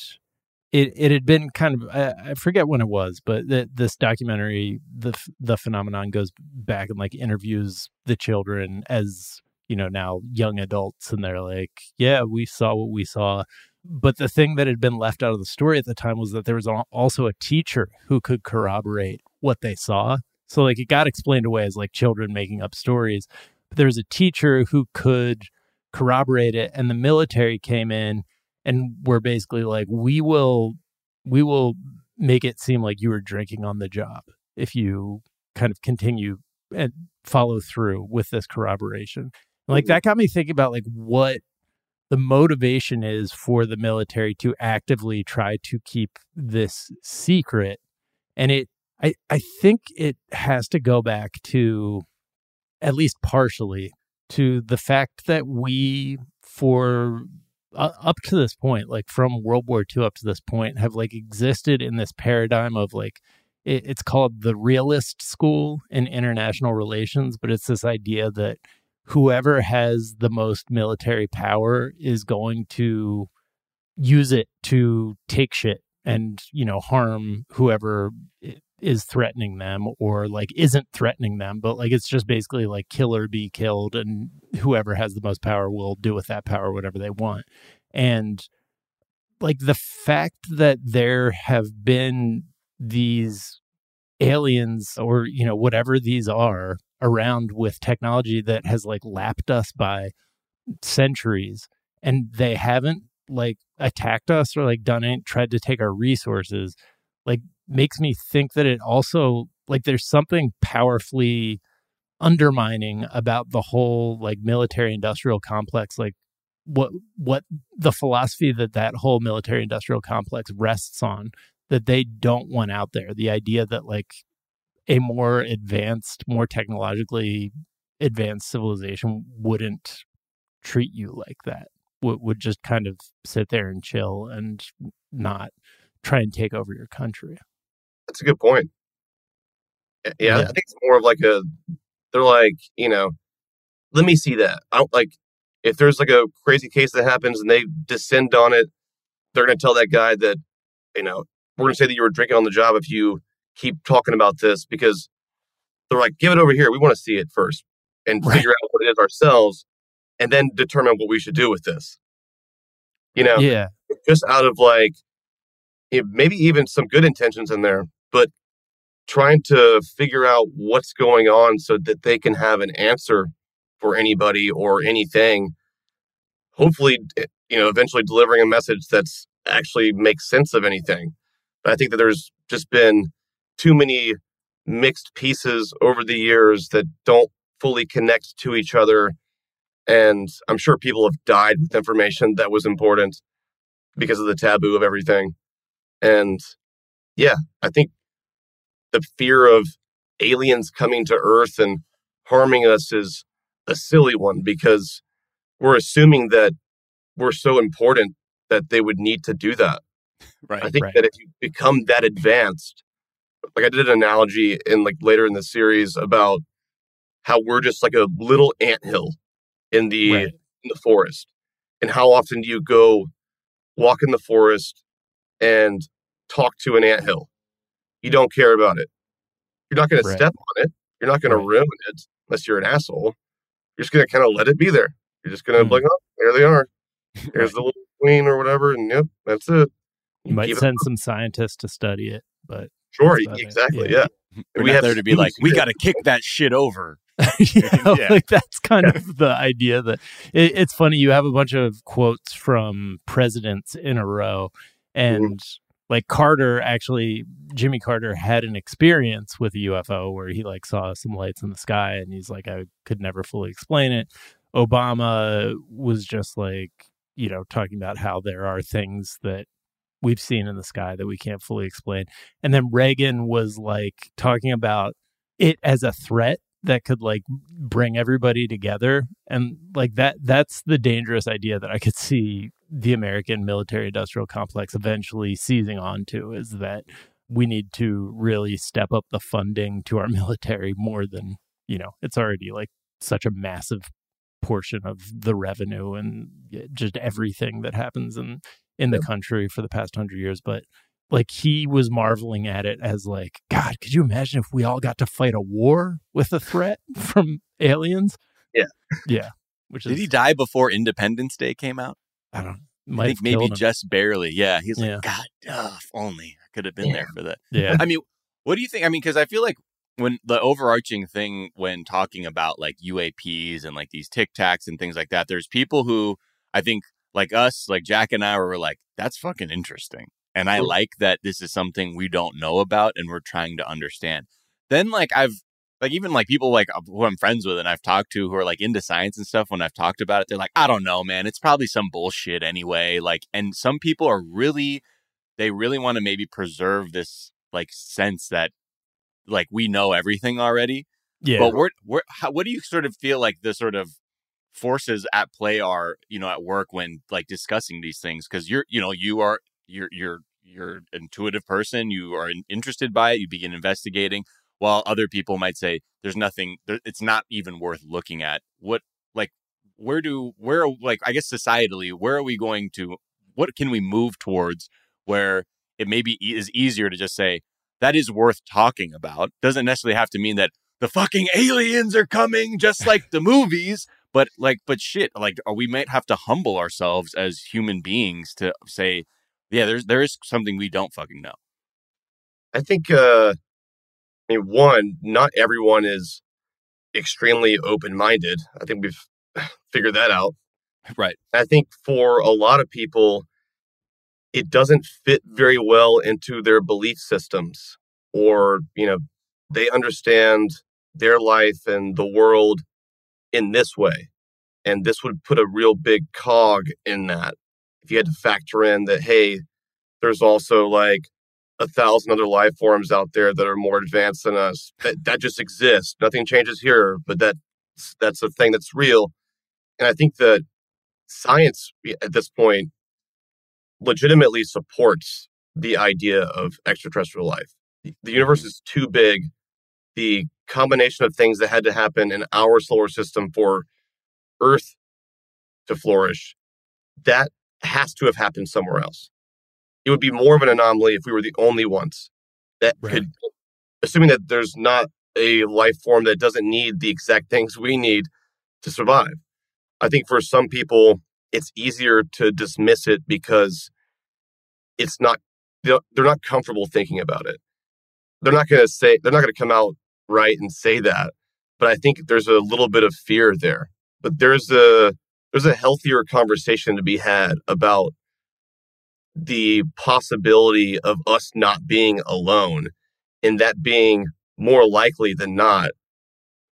it it had been kind of I, I forget when it was, but the, this documentary the the phenomenon goes back and like interviews the children as you know now young adults, and they're like, yeah, we saw what we saw but the thing that had been left out of the story at the time was that there was also a teacher who could corroborate what they saw. So like it got explained away as like children making up stories, but there was a teacher who could corroborate it and the military came in and were basically like we will we will make it seem like you were drinking on the job. if you kind of continue and follow through with this corroboration. Like that got me thinking about like what the motivation is for the military to actively try to keep this secret. And it I I think it has to go back to at least partially to the fact that we for uh, up to this point like from world war ii up to this point have like existed in this paradigm of like it, it's called the realist school in international relations but it's this idea that whoever has the most military power is going to use it to take shit and you know harm whoever is threatening them or like isn't threatening them but like it's just basically like kill or be killed and whoever has the most power will do with that power whatever they want. And like the fact that there have been these aliens or you know whatever these are around with technology that has like lapped us by centuries and they haven't like attacked us or like done it tried to take our resources like makes me think that it also like there's something powerfully undermining about the whole like military industrial complex like what what the philosophy that that whole military industrial complex rests on that they don't want out there the idea that like a more advanced more technologically advanced civilization wouldn't treat you like that would, would just kind of sit there and chill and not try and take over your country. That's a good point. Yeah, yeah. i think it's more of like a they're like you know let me see that. I don't like if there's like a crazy case that happens and they descend on it, they're going to tell that guy that, you know, we're going to say that you were drinking on the job if you keep talking about this because they're like, give it over here. We want to see it first and right. figure out what it is ourselves and then determine what we should do with this. You know, yeah, just out of like maybe even some good intentions in there, but trying to figure out what's going on so that they can have an answer for anybody or anything hopefully you know eventually delivering a message that's actually makes sense of anything but i think that there's just been too many mixed pieces over the years that don't fully connect to each other and i'm sure people have died with information that was important because of the taboo of everything and yeah i think the fear of aliens coming to earth and harming us is a silly one because we're assuming that we're so important that they would need to do that. Right. I think right. that if you become that advanced, like I did an analogy in like later in the series about how we're just like a little ant hill in the right. in the forest. And how often do you go walk in the forest and talk to an ant hill? You don't care about it. You're not going right. to step on it. You're not going to ruin it unless you're an asshole. You're just going to kind of let it be there. You're just going to mm. like, oh, there they are. There's the little queen or whatever, and yep, that's it. You, you might send it. some scientists to study it, but sure, exactly, yeah. yeah. We're we have there to be like, we got to kick that shit over. yeah, yeah, like that's kind of the idea that it, it's funny. You have a bunch of quotes from presidents in a row, mm-hmm. and mm like Carter actually Jimmy Carter had an experience with a UFO where he like saw some lights in the sky and he's like I could never fully explain it. Obama was just like, you know, talking about how there are things that we've seen in the sky that we can't fully explain. And then Reagan was like talking about it as a threat that could like bring everybody together and like that that's the dangerous idea that I could see the American military industrial complex eventually seizing onto is that we need to really step up the funding to our military more than, you know, it's already like such a massive portion of the revenue and just everything that happens in in the country for the past 100 years but like he was marveling at it as like god could you imagine if we all got to fight a war with a threat from aliens yeah yeah which did is, he die before independence day came out i don't I think maybe just barely. Yeah. He's like, yeah. God, uh, if only I could have been yeah. there for that. Yeah. I mean, what do you think? I mean, because I feel like when the overarching thing when talking about like UAPs and like these tic tacs and things like that, there's people who I think like us, like Jack and I were like, that's fucking interesting. And I like that this is something we don't know about and we're trying to understand. then like I've like even like people like who I'm friends with and I've talked to who are like into science and stuff when I've talked about it they're like I don't know man it's probably some bullshit anyway like and some people are really they really want to maybe preserve this like sense that like we know everything already Yeah. but we're, we're how, what do you sort of feel like the sort of forces at play are you know at work when like discussing these things because you're you know you are you're you're you're intuitive person you are interested by it you begin investigating while other people might say there's nothing there, it's not even worth looking at. What like where do where like i guess societally where are we going to what can we move towards where it maybe is easier to just say that is worth talking about. Doesn't necessarily have to mean that the fucking aliens are coming just like the movies but like but shit like we might have to humble ourselves as human beings to say yeah there's there is something we don't fucking know I think, uh, I mean, one, not everyone is extremely open minded. I think we've figured that out. right I think for a lot of people, it doesn't fit very well into their belief systems, or, you know, they understand their life and the world in this way. And this would put a real big cog in that. If you had to factor in that, hey, there's also like a thousand other life forms out there that are more advanced than us. That that just exists. Nothing changes here, but that that's a thing that's real. And I think that science at this point legitimately supports the idea of extraterrestrial life. The universe mm-hmm. is too big. The combination of things that had to happen in our solar system for Earth to flourish, that has to have happened somewhere else. It would be more of an anomaly if we were the only ones that Right. could, assuming that there's not a life form that doesn't need the exact things we need to survive. I think for some people, it's easier to dismiss it because it's not, they're they're not comfortable thinking about it. They're not going to say, they're not going to come out right and say that. But I think there's a little bit of fear there. But there's a, there's a healthier conversation to be had about the possibility of us not being alone and that being more likely than not.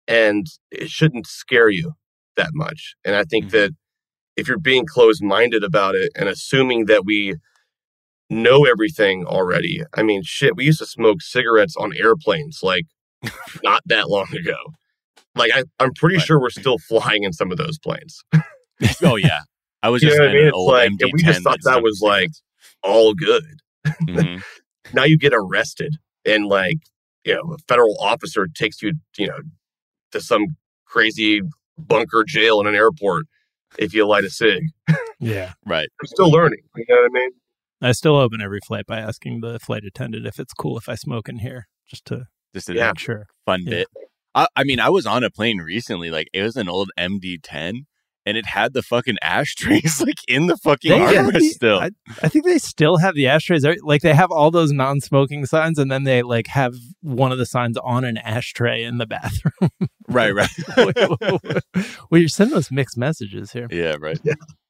And it shouldn't scare you that much. And I think Mhm. that if you're being closed minded about it and assuming that we know everything already, I mean, shit, we used to smoke cigarettes on airplanes like not that long ago. Like, I, I'm pretty Right. sure we're still flying in some of those planes. oh yeah i was You just know what I mean? an It's old like, MD-10 and we just thought that was, like. All good. Mhm. now you get arrested and like you know a federal officer takes you you know to some crazy bunker jail in an airport if you light a cig yeah. right we're still learning you know what i mean I still open every flight by asking the flight attendant if it's cool if I smoke in here, just to just a Yeah. sure. fun Yeah. bit I, I mean i was on a plane recently like it was an old md10 and it had the fucking ashtrays like in the fucking They armrest the- still I, I think they still have the ashtrays. They're- Like they have all those non-smoking signs, and then they like have one of the signs on an ashtray in the bathroom. right right well, you're sending us mixed messages here. yeah right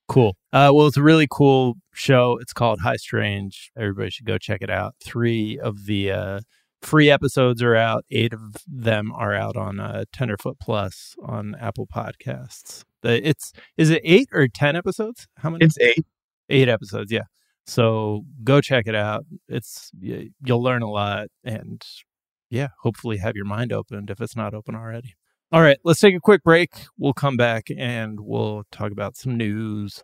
Cool. Uh, well, it's a really cool show. It's called High Strange. Everybody should go check it out. Three of the uh, free episodes are out. Eight of them are out on uh, Tenderfoot Plus on Apple Podcasts. The, it's is it eight or ten episodes? How many? it's eight eight episodes. Yeah. So go check it out. It's you'll learn a lot, and yeah, hopefully have your mind opened if it's not open already. All right, let's take a quick break. We'll come back and we'll talk about some news.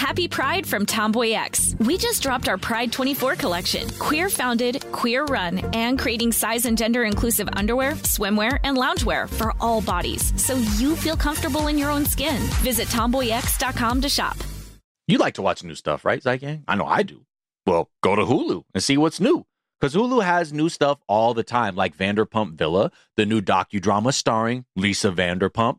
Happy Pride from TomboyX. We just dropped our Pride 24 collection. Queer founded, queer run, and creating size and gender inclusive underwear, swimwear, and loungewear for all bodies so you feel comfortable in your own skin. Visit tomboyx.com to shop. You like to watch new stuff, right, Zeitgang? I know I do. Well, go to Hulu and see what's new. Because Hulu has new stuff all the time, like Vanderpump Villa, the new docudrama starring Lisa Vanderpump.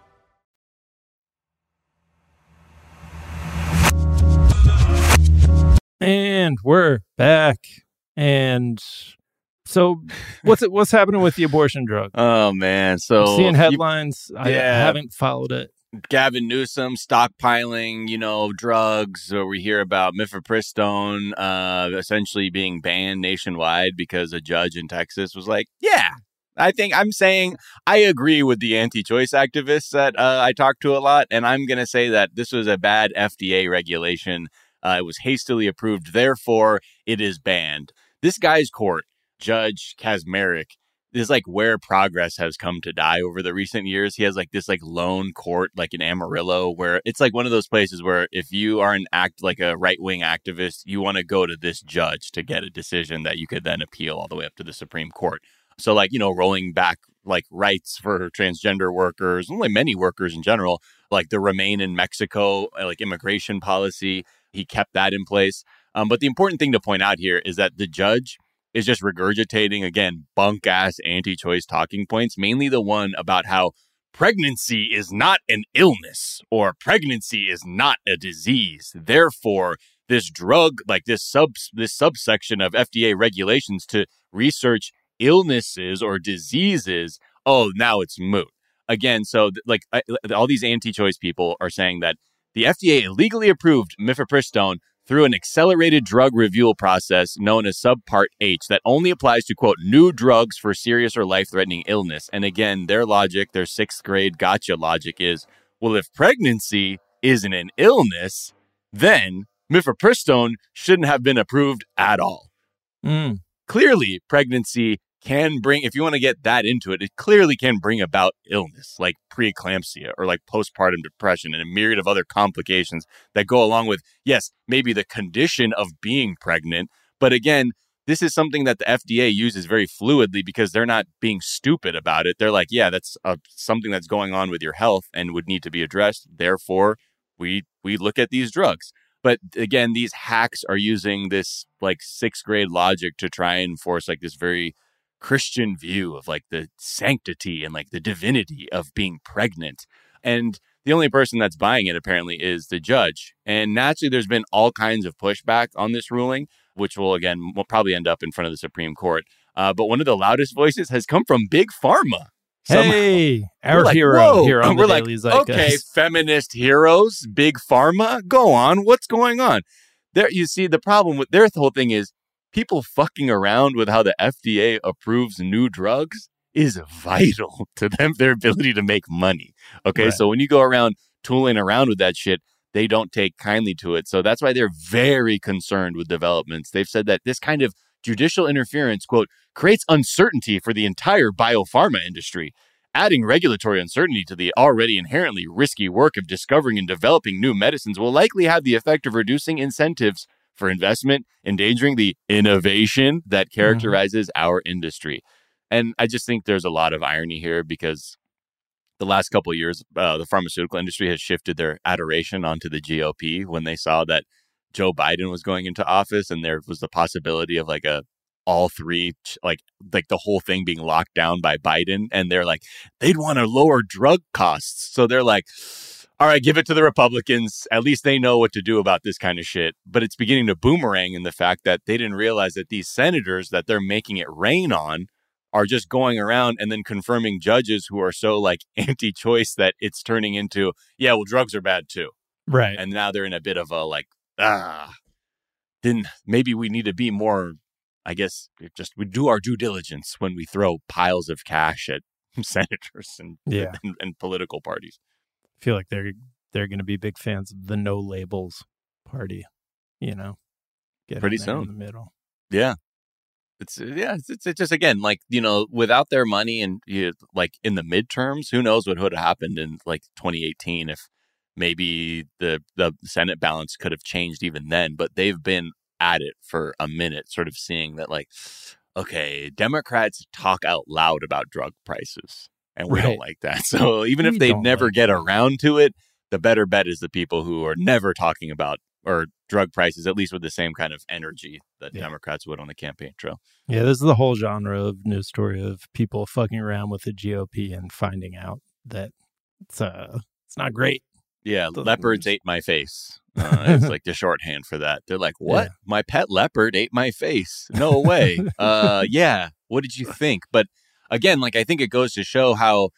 And we're back. And so what's it what's happening with the abortion drug? Oh man, so I'm seeing you- headlines. I, I haven't followed it. Gavin Newsom stockpiling, you know, drugs. Or we hear about mifepristone uh, essentially being banned nationwide because a judge in Texas was like, "Yeah, I think I'm saying I agree with the anti-choice activists that uh, I talk to a lot, and I'm going to say that this was a bad FDA regulation. Uh, it was hastily approved, therefore it is banned." This guy's court, Judge Kacsmaryk, is like where progress has come to die over the recent years. He has like this like lone court like in Amarillo where it's like one of those places where if you are an act like a right wing activist, you want to go to this judge to get a decision that you could then appeal all the way up to the Supreme Court. So like, you know, rolling back like rights for transgender workers, like many workers in general, like the remain in Mexico, uh, like immigration policy, he kept that in place. Um, but the important thing to point out here is that the judge is just regurgitating again bunk ass anti choice talking points, mainly the one about how pregnancy is not an illness or pregnancy is not a disease. Therefore, this drug, like this sub this subsection of FDA regulations to research illnesses or diseases, oh, now it's moot. Again, so like I, all these anti-choice people are saying that the FDA illegally approved mifepristone through an accelerated drug review process known as Subpart H that only applies to, quote, new drugs for serious or life threatening illness. And again, their logic, their sixth grade gotcha logic is well, if pregnancy isn't an illness, then mifepristone shouldn't have been approved at all. Mm. Clearly, pregnancy can bring, if you want to get that into it, it clearly can bring about illness like preeclampsia or like postpartum depression and a myriad of other complications that go along with, yes, maybe the condition of being pregnant. But again, this is something that the FDA uses very fluidly because they're not being stupid about it. They're like, yeah, that's uh something that's going on with your health and would need to be addressed. Therefore, we we look at these drugs. But again, these hacks are using this like sixth grade logic to try and force like this very Christian view of like the sanctity and like the divinity of being pregnant. And the only person that's buying it apparently is the judge. And naturally, there's been all kinds of pushback on this ruling, which will again will probably end up in front of the Supreme Court. Uh, but one of the loudest voices has come from Big Pharma. Somehow. Hey, our like, hero whoa. here on We're the like, Daily Zeitgeist. okay, feminist heroes, big pharma, go on. What's going on? There, you see, the problem with their whole thing is people fucking around with how the FDA approves new drugs is vital to them, their ability to make money. Okay, Right. so when you go around tooling around with that shit, they don't take kindly to it. So that's why they're very concerned with developments. They've said that this kind of judicial interference, quote, creates uncertainty for the entire biopharma industry. Adding regulatory uncertainty to the already inherently risky work of discovering and developing new medicines will likely have the effect of reducing incentives for investment, endangering the innovation that characterizes our industry. And I just think there's a lot of irony here because the last couple of years, uh, the pharmaceutical industry has shifted their adoration onto the GOP when they saw that Joe Biden was going into office and there was the possibility of like a all three like like the whole thing being locked down by Biden. And they're like they'd want to lower drug costs. So they're like all right give it to the Republicans at least they know what to do about this kind of shit but it's beginning to boomerang in the fact that they didn't realize that these senators that they're making it rain on are just going around and then confirming judges who are so like anti-choice that it's turning into yeah well drugs are bad too Right. and now they're in a bit of a like ah then maybe we need to be more i guess just we do our due diligence when we throw piles of cash at senators and Yeah. and, and political parties feel like they're they're going to be big fans of the no labels party. You know, Get Pretty there in soon. the middle. yeah it's uh, yeah it's, it's, it's just again like you know without their money and you, like in the midterms who knows what would have happened in like 2018 if maybe the the senate balance could have changed even then but they've been at it for a minute sort of seeing that like okay democrats talk out loud about drug prices and we Right. don't like that so even if they never like get that. around to it the better bet is the people who are never talking about or drug prices at least with the same kind of energy that Yeah. democrats would on the campaign trail Yeah, this is the whole genre of news story of people fucking around with the GOP and finding out that it's uh it's not great. Yeah, leopards ate my face. Uh, it's like the shorthand for that. They're like, "What? Yeah. My pet leopard ate my face? No way." uh, yeah. What did you think? But again, like I think it goes to show how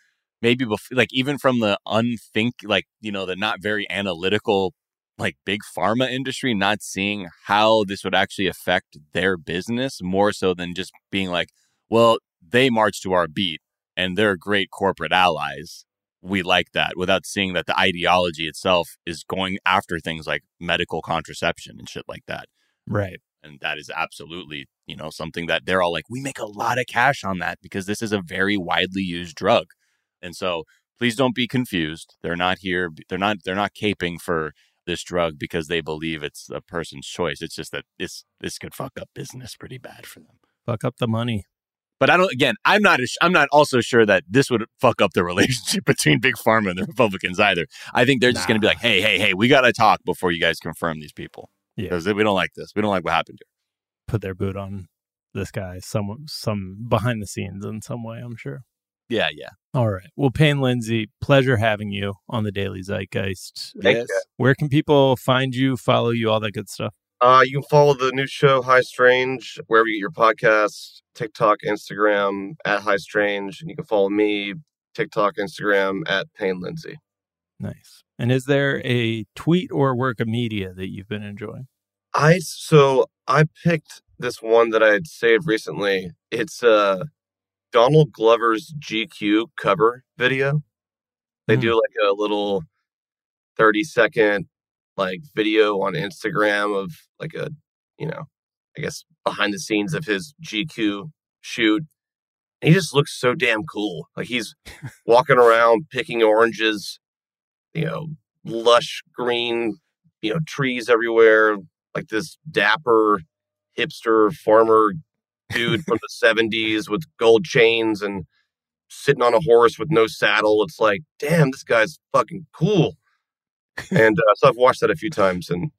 maybe like even from the unthink, like you know, the not very analytical, like big pharma industry, not seeing how this would actually affect their business more so than just being like, "Well, they march to our beat and they're great corporate allies." we like that without seeing that the ideology itself is going after things like medical contraception and shit like that. Right. And that is absolutely, you know, something that they're all like, we make a lot of cash on that because this is a very widely used drug. And so please don't be confused. They're not here. They're not, they're not caping for this drug because they believe it's a person's choice. It's just that this, this could fuck up business pretty bad for them. Fuck up the money. But I don't. Again, I'm not. I'm not also sure that this would fuck up the relationship between Big Pharma and the Republicans either. I think they're just going to be like, "Hey, hey, hey, we got to talk before you guys confirm these people Yeah. because we don't like this. We don't like what happened here." Put their boot on this guy some some behind the scenes in some way, I'm sure. Yeah, yeah. All right. Well, Payne Lindsey, pleasure having you on the Daily Zeitgeist. Thank Yes. you. Where can people find you, follow you, all that good stuff? Uh, you can follow the new show High Strange wherever you get your podcasts, TikTok, Instagram at High Strange, and you can follow me TikTok, Instagram at Payne Lindsey. Nice. And is there a tweet or work of media that you've been enjoying? I so I picked this one that I had saved recently. It's uh Donald Glover's GQ cover video. They Hmm. do like a little 30 second like video on Instagram of like a, you know, I guess behind the scenes of his GQ shoot. And he just looks so damn cool. Like he's walking around picking oranges, you know, lush green, you know, trees everywhere, like this dapper hipster farmer dude from the 70s with gold chains and sitting on a horse with no saddle. It's like, damn, this guy's fucking cool. and uh, so I've watched that a few times and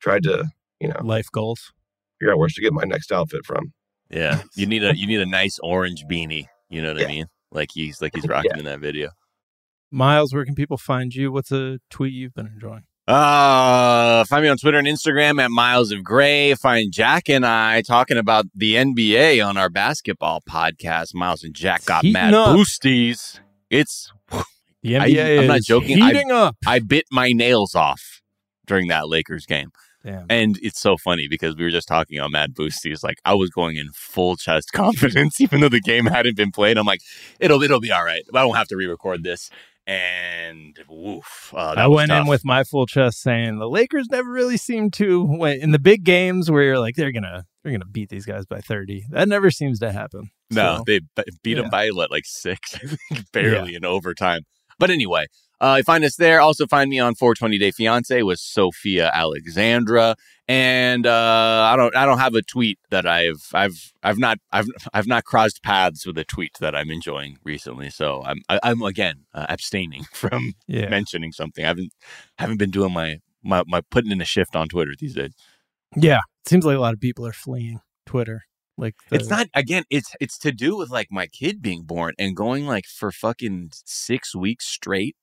tried to, you know, Life goals. figure out where I should get my next outfit from. Yeah, you need a you need a nice orange beanie. You know what I mean? Like he's like he's rocking in that video. Miles, where can people find you? What's a tweet you've been enjoying? Uh, find me on Twitter and Instagram at Miles of Gray. Find Jack and I talking about the NBA on our basketball podcast. Miles and Jack got Heating mad up. boosties. It's The I- NBA I'm not is joking. I- heating up. I bit my nails off during that Lakers game. Damn. And it's so funny because we were just talking on Mad Boosties. Like I was going in full chest confidence, even though the game hadn't been played. I'm like, it'll it'll be all right. I don't have to re-record this. And woof, uh, I went in with my full chest saying the Lakers never really seem to win in the big games where you're like they're gonna they're gonna beat these guys by thirty. That never seems to happen. No, So, they beat yeah. them by what, like six, I think, barely in overtime. But anyway, uh, you find us there. Also find me on 420 Day Fiance with Sophia Alexandra. And uh, I don't, I don't have a tweet that I've, I've, I've not, I've, I've not crossed paths with a tweet that I'm enjoying recently. So I'm, I, I'm again uh, abstaining from yeah, mentioning something. I haven't, haven't been doing my, my, my putting in a shift on Twitter these days. yeah. It seems like a lot of people are fleeing Twitter. Like It's not again. It's it's to do with like my kid being born and going like for fucking six weeks straight,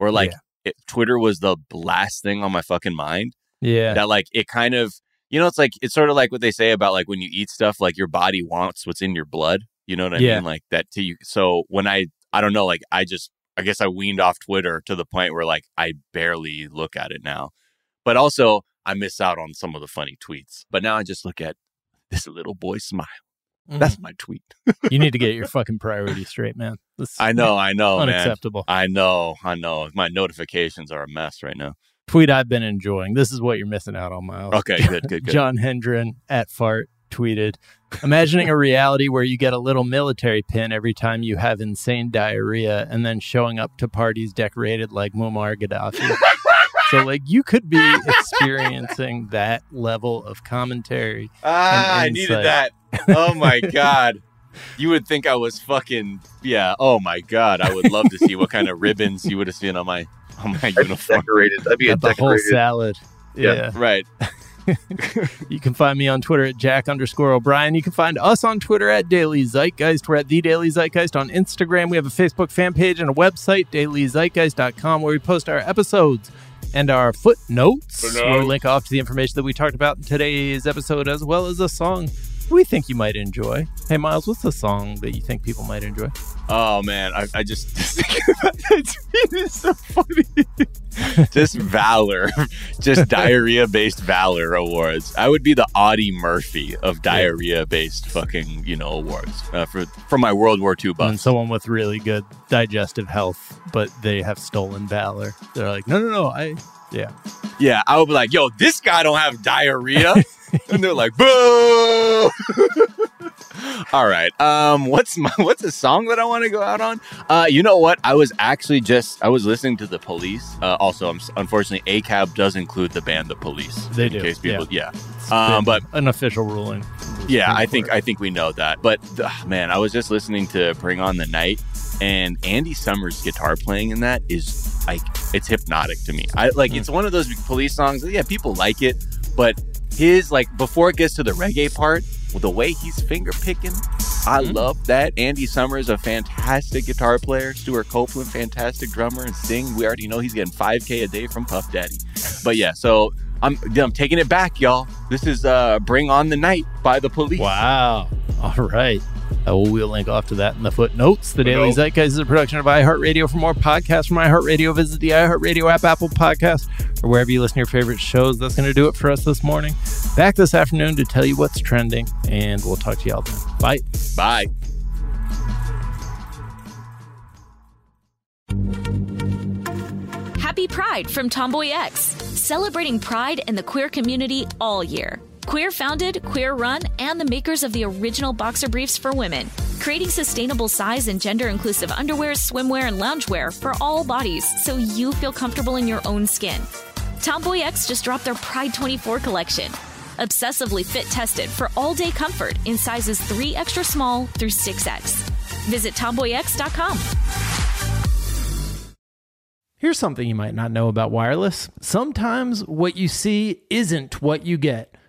or like Yeah. it, Twitter was the last thing on my fucking mind. Yeah, That like it kind of you know it's like it's sort of like what they say about like when you eat stuff like your body wants what's in your blood. You know what I Yeah. mean? Like that to you. So when I I don't know like I just I guess I weaned off Twitter to the point where like I barely look at it now. But also, I miss out on some of the funny tweets. But now I just look at this little boy smile. Mm. That's my tweet. you need to get your fucking priorities straight, man. This I know, I know, man. unacceptable. I know, I know. My notifications are a mess right now. Tweet I've been enjoying. This is what you're missing out on, Miles. Okay, good, good, good. John Hendren at Fart tweeted, imagining a reality where you get a little military pin every time you have insane diarrhea and then showing up to parties decorated like Muammar Gaddafi. so, like, you could be experiencing that level of commentary. Ah, I needed that. Oh my god. You would think I was fucking yeah. Oh my god. I would love to see what kind of ribbons you would have seen on my on my I'd be uniform. decorated. That'd be a Got the whole salad. Yeah. yeah. Right. You can find me on Twitter at Jack underscore O'Brien. You can find us on Twitter at Daily Zeitgeist. We're at The Daily Zeitgeist on Instagram. We have a Facebook fan page and a website, dailyzeitgeist.com, where we post our episodes and our footnotes, Footnotes. where we link off to the information that we talked about in today's episode, as well as a song we think you might enjoy. Hey, Miles, what's the song that you think people might enjoy? Oh man, I, I just thinking about that tweet is so funny. just valor, just diarrhea based valor awards. I would be the Audie Murphy of diarrhea based fucking you know awards uh, for for my World War II And someone with really good digestive health, but they have stolen valor. They're like, no, no, no, I, yeah. Yeah, I would be like, yo, this guy don't have diarrhea. and they're like, boo. All right. Um, what's my what's a song that I want to go out on? Uh, you know what? I was actually just I was listening to the police. Uh, also, I'm, unfortunately, ACAB does include the band The Police. They in do, case people, yeah. It's Um, but an official ruling. yeah, I think I think we know that. But ugh, man, I was just listening to Bring On the Night, and Andy Summers' guitar playing in that is like it's hypnotic to me. I like it's one of those police songs. Yeah, people like it, but his like before it gets to the reggae part, the way he's finger picking, I love that. Andy Summers, a fantastic guitar player. Stewart Copeland, fantastic drummer and sing. We already know he's getting 5K a day from Puff Daddy. But yeah, so I'm I'm taking it back, y'all. This is uh Bring On the Night by the police. Wow. All right. Uh, well, we'll link off to that in the footnotes. The Daily Zeitgeist is a production of iHeartRadio. For more podcasts from iHeartRadio, visit the iHeartRadio app, Apple Podcast, or wherever you listen to your favorite shows. That's going to do it for us this morning. Back this afternoon to tell you what's trending, and we'll talk to y'all then. Bye. Bye. Happy Pride from TomboyX, celebrating pride and the queer community all year. Queer founded, queer run, and the makers of the original boxer briefs for women, creating sustainable size and gender inclusive underwear, swimwear, and loungewear for all bodies so you feel comfortable in your own skin. TomboyX just dropped their Pride 24 collection. Obsessively fit tested for all day comfort in sizes 3 extra small through 6X. Visit tomboyx.com. Here's something you might not know about wireless. Sometimes what you see isn't what you get.